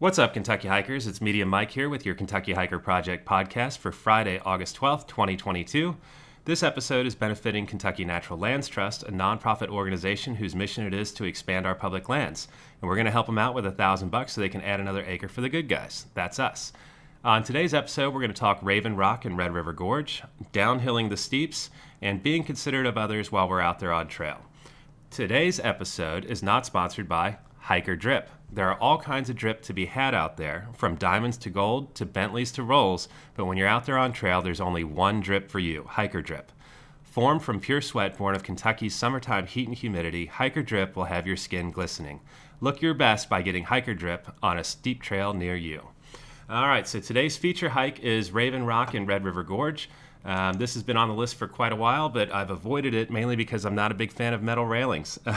What's up, Kentucky hikers? It's Media Mike here with your Kentucky Hiker Project podcast for Friday, August 12th, 2022. This episode is benefiting Kentucky Natural Lands Trust, a nonprofit organization whose mission it is to expand our public lands. And we're going to help them out with a thousand bucks so they can add another acre for the good guys. That's us. On today's episode, we're going to talk Raven Rock and Red River Gorge, downhilling the steeps, and being considerate of others while we're out there on trail. Today's episode is not sponsored by Hiker Drip. There are all kinds of drip to be had out there, from diamonds to gold to Bentleys to rolls, but when you're out there on trail, there's only one drip for you Hiker Drip. Formed from pure sweat born of Kentucky's summertime heat and humidity, Hiker Drip will have your skin glistening. Look your best by getting Hiker Drip on a steep trail near you. All right, so today's feature hike is Raven Rock in Red River Gorge. Um, this has been on the list for quite a while, but I've avoided it mainly because I'm not a big fan of metal railings.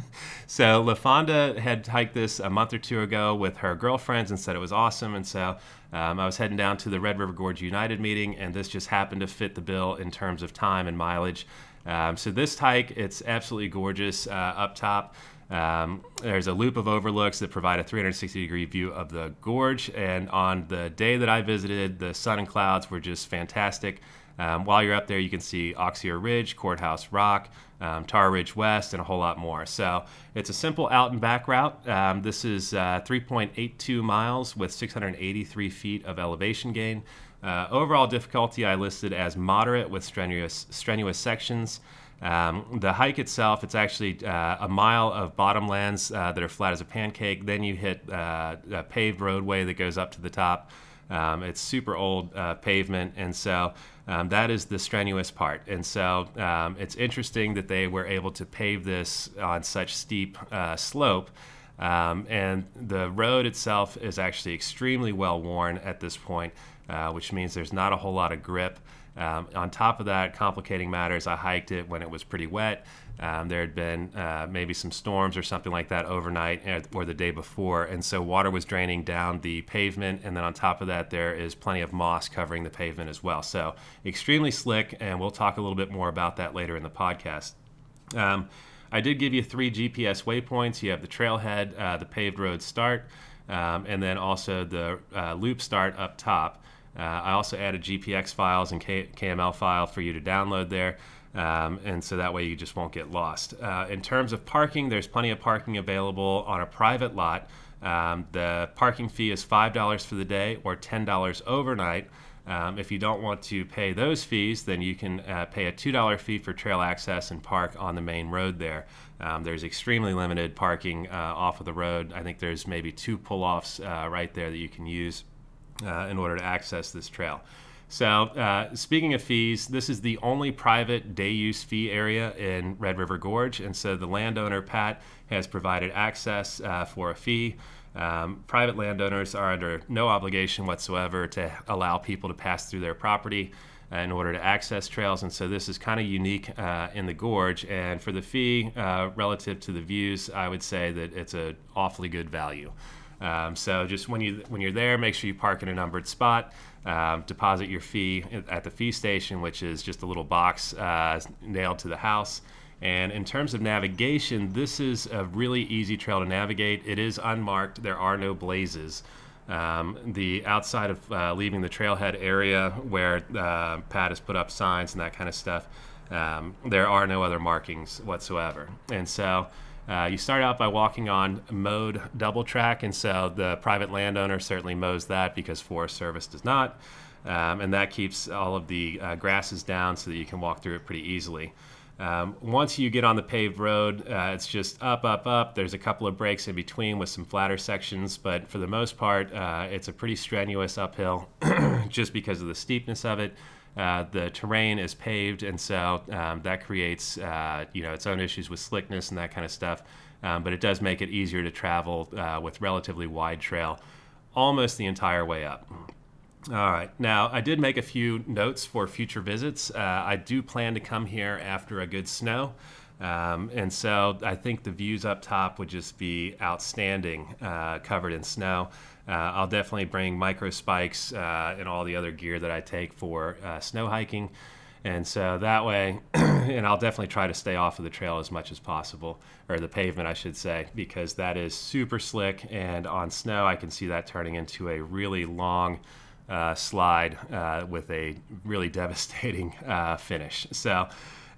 so LaFonda had hiked this a month or two ago with her girlfriends and said it was awesome. And so um, I was heading down to the Red River Gorge United meeting, and this just happened to fit the bill in terms of time and mileage. Um, so this hike, it's absolutely gorgeous uh, up top. Um, there's a loop of overlooks that provide a 360 degree view of the gorge. And on the day that I visited, the sun and clouds were just fantastic. Um, while you're up there, you can see Auxier Ridge, Courthouse Rock, um, Tarr Ridge West, and a whole lot more. So it's a simple out and back route. Um, this is uh, 3.82 miles with 683 feet of elevation gain. Uh, overall difficulty I listed as moderate with strenuous strenuous sections. Um, the hike itself, it's actually uh, a mile of bottomlands uh, that are flat as a pancake. Then you hit uh, a paved roadway that goes up to the top. Um, it's super old uh, pavement, and so um, that is the strenuous part. And so um, it's interesting that they were able to pave this on such steep uh, slope. Um, and the road itself is actually extremely well worn at this point, uh, which means there's not a whole lot of grip. Um, on top of that, complicating matters, I hiked it when it was pretty wet. Um, there had been uh, maybe some storms or something like that overnight uh, or the day before, and so water was draining down the pavement. And then on top of that, there is plenty of moss covering the pavement as well. So extremely slick, and we'll talk a little bit more about that later in the podcast. Um, I did give you three GPS waypoints. You have the trailhead, uh, the paved road start, um, and then also the uh, loop start up top. Uh, I also added GPX files and K- KML file for you to download there. Um, and so that way you just won't get lost. Uh, in terms of parking, there's plenty of parking available on a private lot. Um, the parking fee is $5 for the day or $10 overnight. Um, if you don't want to pay those fees, then you can uh, pay a $2 fee for trail access and park on the main road there. Um, there's extremely limited parking uh, off of the road. I think there's maybe two pull offs uh, right there that you can use uh, in order to access this trail. So, uh, speaking of fees, this is the only private day use fee area in Red River Gorge. And so the landowner, Pat, has provided access uh, for a fee. Um, private landowners are under no obligation whatsoever to allow people to pass through their property uh, in order to access trails. And so this is kind of unique uh, in the gorge. And for the fee uh, relative to the views, I would say that it's an awfully good value. Um, so just when you when you're there, make sure you park in a numbered spot. Um, deposit your fee at the fee station, which is just a little box uh, nailed to the house. And in terms of navigation, this is a really easy trail to navigate. It is unmarked. There are no blazes. Um, the outside of uh, leaving the trailhead area where uh, Pat has put up signs and that kind of stuff, um, there are no other markings whatsoever. And so uh, you start out by walking on mowed double track, and so the private landowner certainly mows that because Forest Service does not. Um, and that keeps all of the uh, grasses down so that you can walk through it pretty easily. Um, once you get on the paved road, uh, it's just up, up, up. There's a couple of breaks in between with some flatter sections, but for the most part, uh, it's a pretty strenuous uphill just because of the steepness of it. Uh, the terrain is paved, and so um, that creates uh, you know its own issues with slickness and that kind of stuff. Um, but it does make it easier to travel uh, with relatively wide trail, almost the entire way up. All right. Now, I did make a few notes for future visits. Uh, I do plan to come here after a good snow. Um, and so I think the views up top would just be outstanding, uh, covered in snow. Uh, I'll definitely bring micro spikes uh, and all the other gear that I take for uh, snow hiking. And so that way, and I'll definitely try to stay off of the trail as much as possible, or the pavement, I should say, because that is super slick. And on snow, I can see that turning into a really long uh, slide uh, with a really devastating finish. So,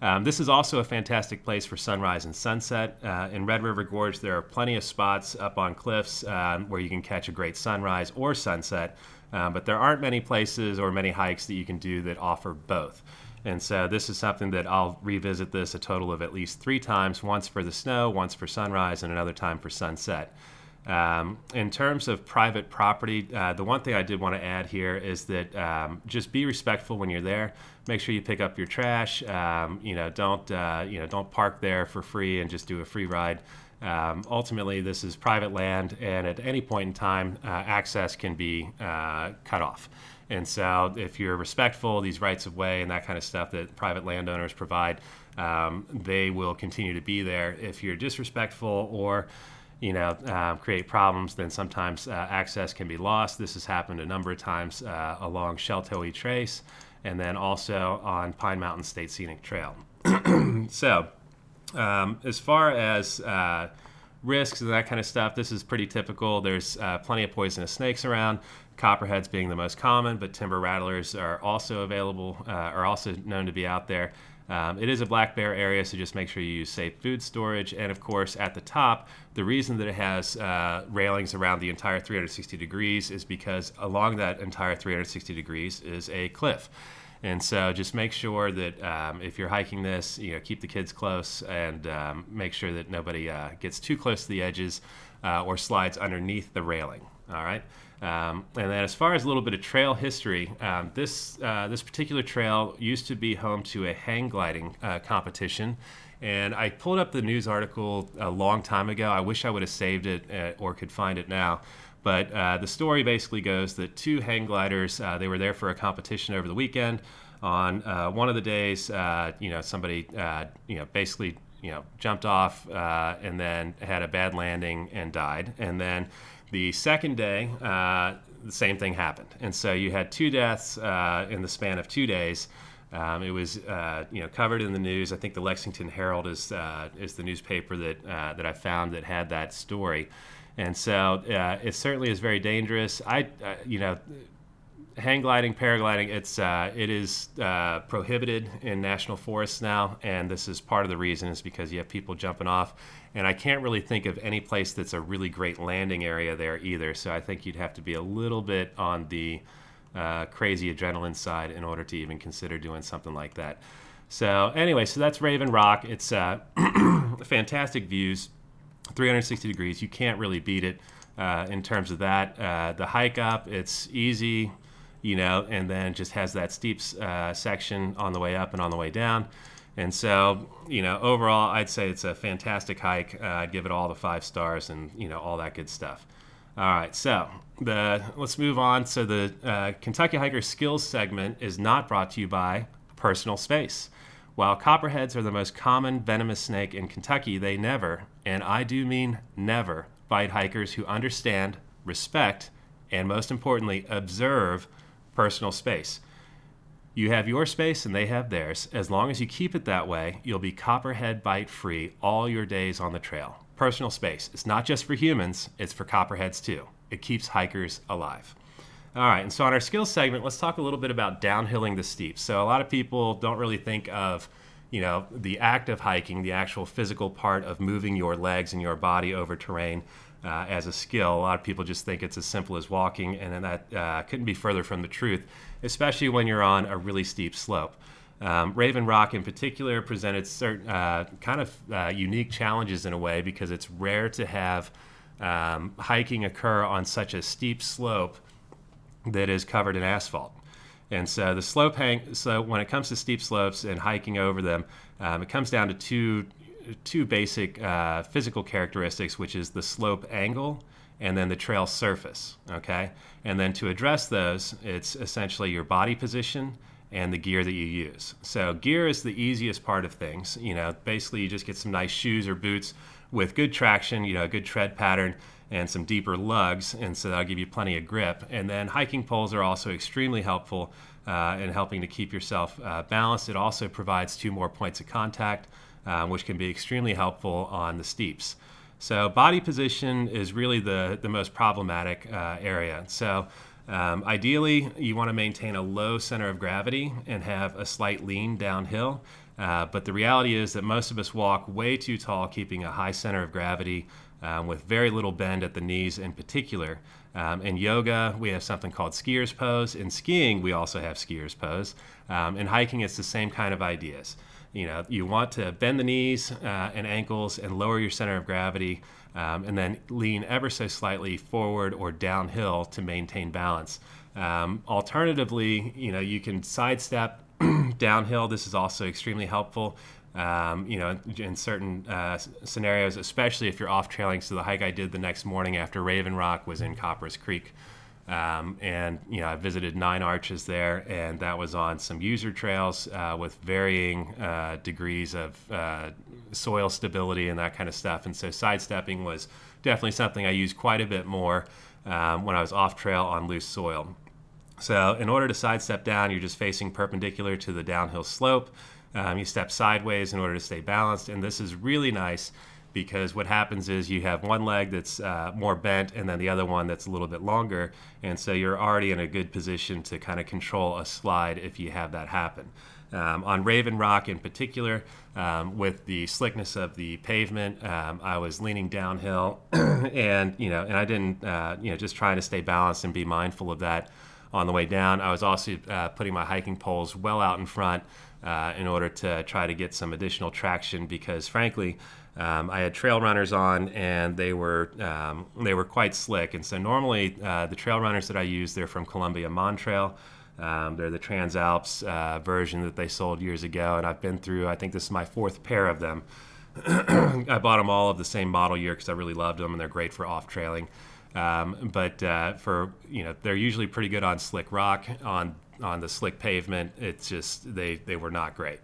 um, this is also a fantastic place for sunrise and sunset. Uh, in Red River Gorge, there are plenty of spots up on cliffs um, where you can catch a great sunrise or sunset, uh, but there aren't many places or many hikes that you can do that offer both. And so this is something that I'll revisit this a total of at least three times once for the snow, once for sunrise, and another time for sunset. Um, in terms of private property, uh, the one thing I did want to add here is that um, just be respectful when you're there. Make sure you pick up your trash. Um, you know, don't uh, you know, don't park there for free and just do a free ride. Um, ultimately, this is private land, and at any point in time, uh, access can be uh, cut off. And so, if you're respectful, these rights of way and that kind of stuff that private landowners provide, um, they will continue to be there. If you're disrespectful or you know, uh, create problems, then sometimes uh, access can be lost. This has happened a number of times uh, along Sheltowee Trace and then also on Pine Mountain State Scenic Trail. so, um, as far as uh, risks and that kind of stuff, this is pretty typical. There's uh, plenty of poisonous snakes around copperheads being the most common, but timber rattlers are also available, uh, are also known to be out there. Um, it is a black bear area, so just make sure you use safe food storage. And of course, at the top, the reason that it has uh, railings around the entire 360 degrees is because along that entire 360 degrees is a cliff. And so just make sure that um, if you're hiking this, you know, keep the kids close and um, make sure that nobody uh, gets too close to the edges uh, or slides underneath the railing. All right. Um, and then, as far as a little bit of trail history, um, this uh, this particular trail used to be home to a hang gliding uh, competition. And I pulled up the news article a long time ago. I wish I would have saved it uh, or could find it now. But uh, the story basically goes that two hang gliders uh, they were there for a competition over the weekend. On uh, one of the days, you know, somebody you know basically you know jumped off and then had a bad landing and died. And then the second day, uh, the same thing happened, and so you had two deaths uh, in the span of two days. Um, it was uh, you know covered in the news. I think the Lexington Herald is uh, is the newspaper that uh, that I found that had that story, and so uh, it certainly is very dangerous. I you know hang gliding, paragliding, it's uh, it is uh, prohibited in national forests now, and this is part of the reason is because you have people jumping off, and I can't really think of any place that's a really great landing area there either. So I think you'd have to be a little bit on the uh, crazy adrenaline side in order to even consider doing something like that. So anyway, so that's Raven Rock. It's uh, fantastic views, 360 degrees. You can't really beat it. Uh, in terms of that. Uh, the hike up, it's easy you know, and then just has that steep uh, section on the way up and on the way down. And so, you know, overall, I'd say it's a fantastic hike. Uh, I'd give it all the five stars and, you know, all that good stuff. All right, so the let's move on. So the uh, Kentucky Hiker Skills segment is not brought to you by Personal Space. While copperheads are the most common venomous snake in Kentucky, they never, and I do mean never, bite hikers who understand, respect, and most importantly, observe personal space. You have your space and they have theirs. As long as you keep it that way, you'll be copperhead bite free all your days on the trail. Personal space. It's not just for humans, it's for copperheads too. It keeps hikers alive. All right, and so on our skills segment, let's talk a little bit about downhilling the steep. So a lot of people don't really think of, you know, the act of hiking, the actual physical part of moving your legs and your body over terrain uh, as a skill. A lot of people just think it's as simple as walking, and that uh, couldn't be further from the truth, especially when you're on a really steep slope. Um, Raven Rock, in particular, presented certain uh, kind of uh, unique challenges in a way because it's rare to have um, hiking occur on such a steep slope that is covered in asphalt. And so the slope hang. So when it comes to steep slopes and hiking over them, um, it comes down to two two basic uh, physical characteristics, which is the slope angle and then the trail surface. Okay, and then to address those, it's essentially your body position and the gear that you use. So gear is the easiest part of things. You know, basically you just get some nice shoes or boots with good traction, you know, a good tread pattern, and some deeper lugs, and so that'll give you plenty of grip. And then hiking poles are also extremely helpful uh, in helping to keep yourself uh, balanced. It also provides two more points of contact, um, which can be extremely helpful on the steeps. So body position is really the, the most problematic uh, area. So um, ideally, you want to maintain a low center of gravity and have a slight lean downhill. Uh, but the reality is that most of us walk way too tall, keeping a high center of gravity um, with very little bend at the knees in particular. Um, in yoga, we have something called skier's pose. In skiing, we also have skier's pose. Um, in hiking, it's the same kind of ideas. You know, you want to bend the knees uh, and ankles and lower your center of gravity, um, and then lean ever so slightly forward or downhill to maintain balance. Um, alternatively, you know, you can sidestep downhill. This is also extremely helpful. Um, you know, in certain uh, scenarios, especially if you're off trailing. So the hike I did the next morning after Raven Rock was in Copperas Creek. Um, and you know, I visited Nine Arches there, and that was on some user trails uh, with varying uh, degrees of uh, soil stability and that kind of stuff. And so, sidestepping was definitely something I used quite a bit more um, when I was off trail on loose soil. So, in order to sidestep down, you're just facing perpendicular to the downhill slope. Um, you step sideways in order to stay balanced, and this is really nice because what happens is you have one leg that's uh, more bent and then the other one that's a little bit longer, and so you're already in a good position to kind of control a slide if you have that happen. Um, on Raven Rock in particular, um, with the slickness of the pavement, um, I was leaning downhill, and you know, and I didn't, uh, you know, just trying to stay balanced and be mindful of that on the way down. I was also uh, putting my hiking poles well out in front uh, in order to try to get some additional traction because, frankly, um, I had trail runners on and they were um, they were quite slick. And so normally uh, the trail runners that I use they're from Columbia Montrail. Um, they're the Transalps uh, version that they sold years ago, and I've been through. I think this is my fourth pair of them. I bought them all of the same model year because I really loved them, and they're great for off trailing. Um, but uh, for you know, they're usually pretty good on slick rock. On on the slick pavement, it's just they they were not great.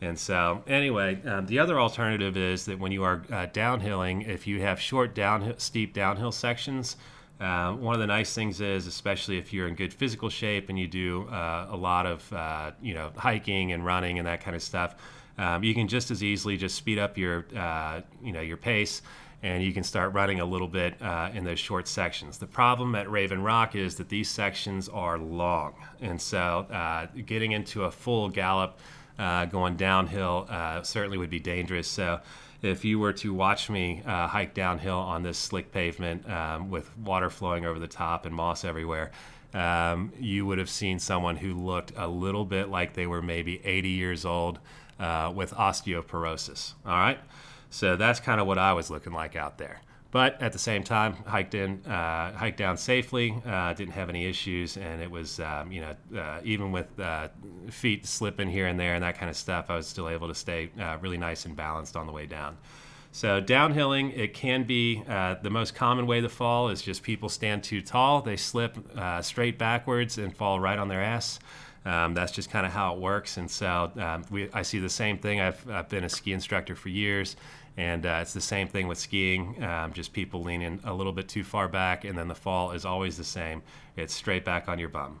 And so, anyway, um, the other alternative is that when you are uh, downhilling, if you have short downhill, steep downhill sections, uh, one of the nice things is, especially if you're in good physical shape and you do uh, a lot of, uh, you know, hiking and running and that kind of stuff, um, you can just as easily just speed up your, uh, you know, your pace and you can start running a little bit uh, in those short sections. The problem at Raven Rock is that these sections are long, and so uh, getting into a full gallop uh, going downhill uh, certainly would be dangerous. So if you were to watch me uh, hike downhill on this slick pavement um, with water flowing over the top and moss everywhere, um, you would have seen someone who looked a little bit like they were maybe 80 years old uh, with osteoporosis. All right. So that's kind of what I was looking like out there. But at the same time, hiked in, uh, hiked down safely. Uh, didn't have any issues, and it was, um, you know, uh, even with uh, feet slipping here and there and that kind of stuff, I was still able to stay uh, really nice and balanced on the way down. So downhilling, it can be uh, the most common way to fall is just people stand too tall, they slip straight backwards and fall right on their ass. Um, that's just kind of how it works. And so um, we, I see the same thing. I've, I've been a ski instructor for years, and uh, it's the same thing with skiing. Um, just people leaning a little bit too far back, and then the fall is always the same. It's straight back on your bum.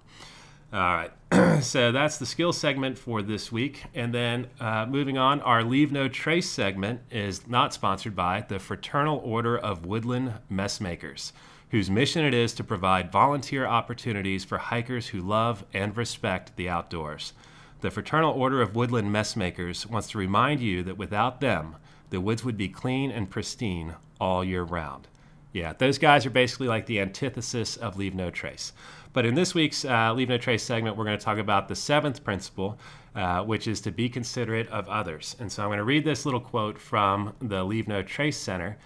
All right, so that's the skill segment for this week. And then uh, moving on, our Leave No Trace segment is not sponsored by the Fraternal Order of Woodland Messmakers whose mission it is to provide volunteer opportunities for hikers who love and respect the outdoors. The Fraternal Order of Woodland Messmakers wants to remind you that without them, the woods would be clean and pristine all year round. Yeah, those guys are basically like the antithesis of Leave No Trace. But in this week's uh, Leave No Trace segment, we're going to talk about the seventh principle, uh, which is to be considerate of others. And so I'm going to read this little quote from the Leave No Trace Center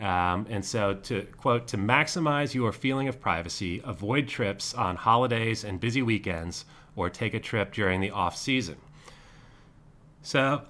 um, and so, to quote, to maximize your feeling of privacy, avoid trips on holidays and busy weekends, or take a trip during the off season. So,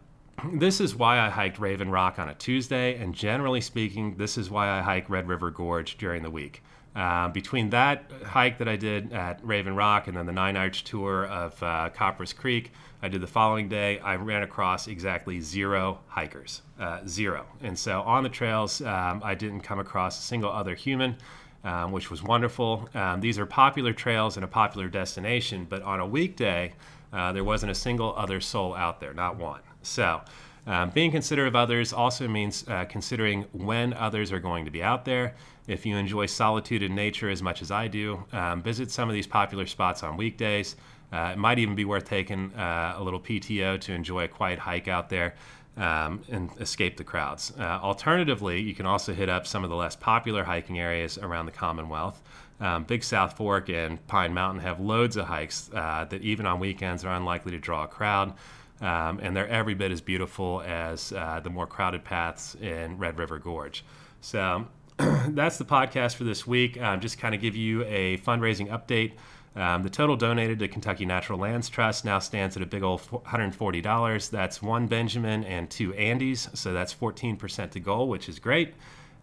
this is why I hiked Raven Rock on a Tuesday, and generally speaking, this is why I hike Red River Gorge during the week. Uh, between that hike that I did at Raven Rock and then the Nine Arch tour of uh, Copperas Creek, I did the following day. I ran across exactly zero hikers, uh, zero. And so on the trails, um, I didn't come across a single other human. Um, which was wonderful. Um, these are popular trails and a popular destination, but on a weekday, uh, there wasn't a single other soul out there, not one. So, um, being considerate of others also means uh, considering when others are going to be out there if you enjoy solitude in nature as much as I do, um, visit some of these popular spots on weekdays. Uh, it might even be worth taking uh, a little PTO to enjoy a quiet hike out there um, and escape the crowds. Uh, alternatively, you can also hit up some of the less popular hiking areas around the Commonwealth. Um, Big South Fork and Pine Mountain have loads of hikes uh, that, even on weekends, are unlikely to draw a crowd. Um, and they're every bit as beautiful as uh, the more crowded paths in Red River Gorge. So, that's the podcast for this week. Um, just kind of give you a fundraising update. Um, the total donated to Kentucky Natural Lands Trust now stands at a big old $140. That's one Benjamin and two Andys, so that's 14% to goal, which is great.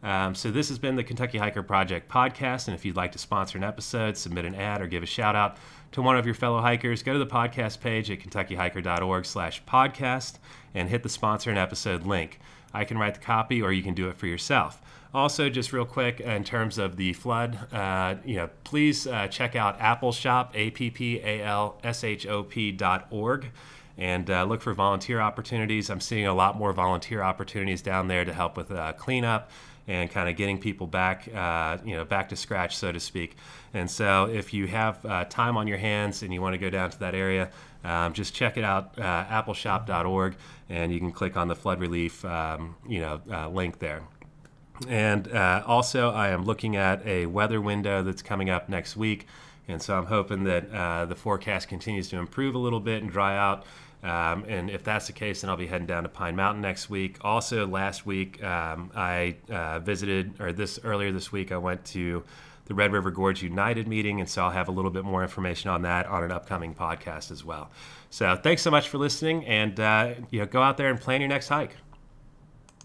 Um, so this has been the Kentucky Hiker Project podcast, and if you'd like to sponsor an episode, submit an ad, or give a shout out to one of your fellow hikers, go to the podcast page at kentuckyhiker.org/podcast and hit the sponsor an episode link. I can write the copy, or you can do it for yourself. Also, just real quick, in terms of the flood, uh, you know, please uh, check out Appalshop, A P P A L S H O P dot org, and uh, look for volunteer opportunities. I'm seeing a lot more volunteer opportunities down there to help with uh, cleanup and kind of getting people back, uh, you know, back to scratch, so to speak. And so, if you have uh, time on your hands and you want to go down to that area, um, just check it out, appalshop.org, and you can click on the flood relief, um, you know, link there. And uh, also, I am looking at a weather window that's coming up next week. And so I'm hoping that uh, the forecast continues to improve a little bit and dry out. Um, and if that's the case, then I'll be heading down to Pine Mountain next week. Also, last week um, I uh, visited, or this earlier this week, I went to the Red River Gorge United meeting, and so I'll have a little bit more information on that on an upcoming podcast as well. So thanks so much for listening, and uh, you know, go out there and plan your next hike.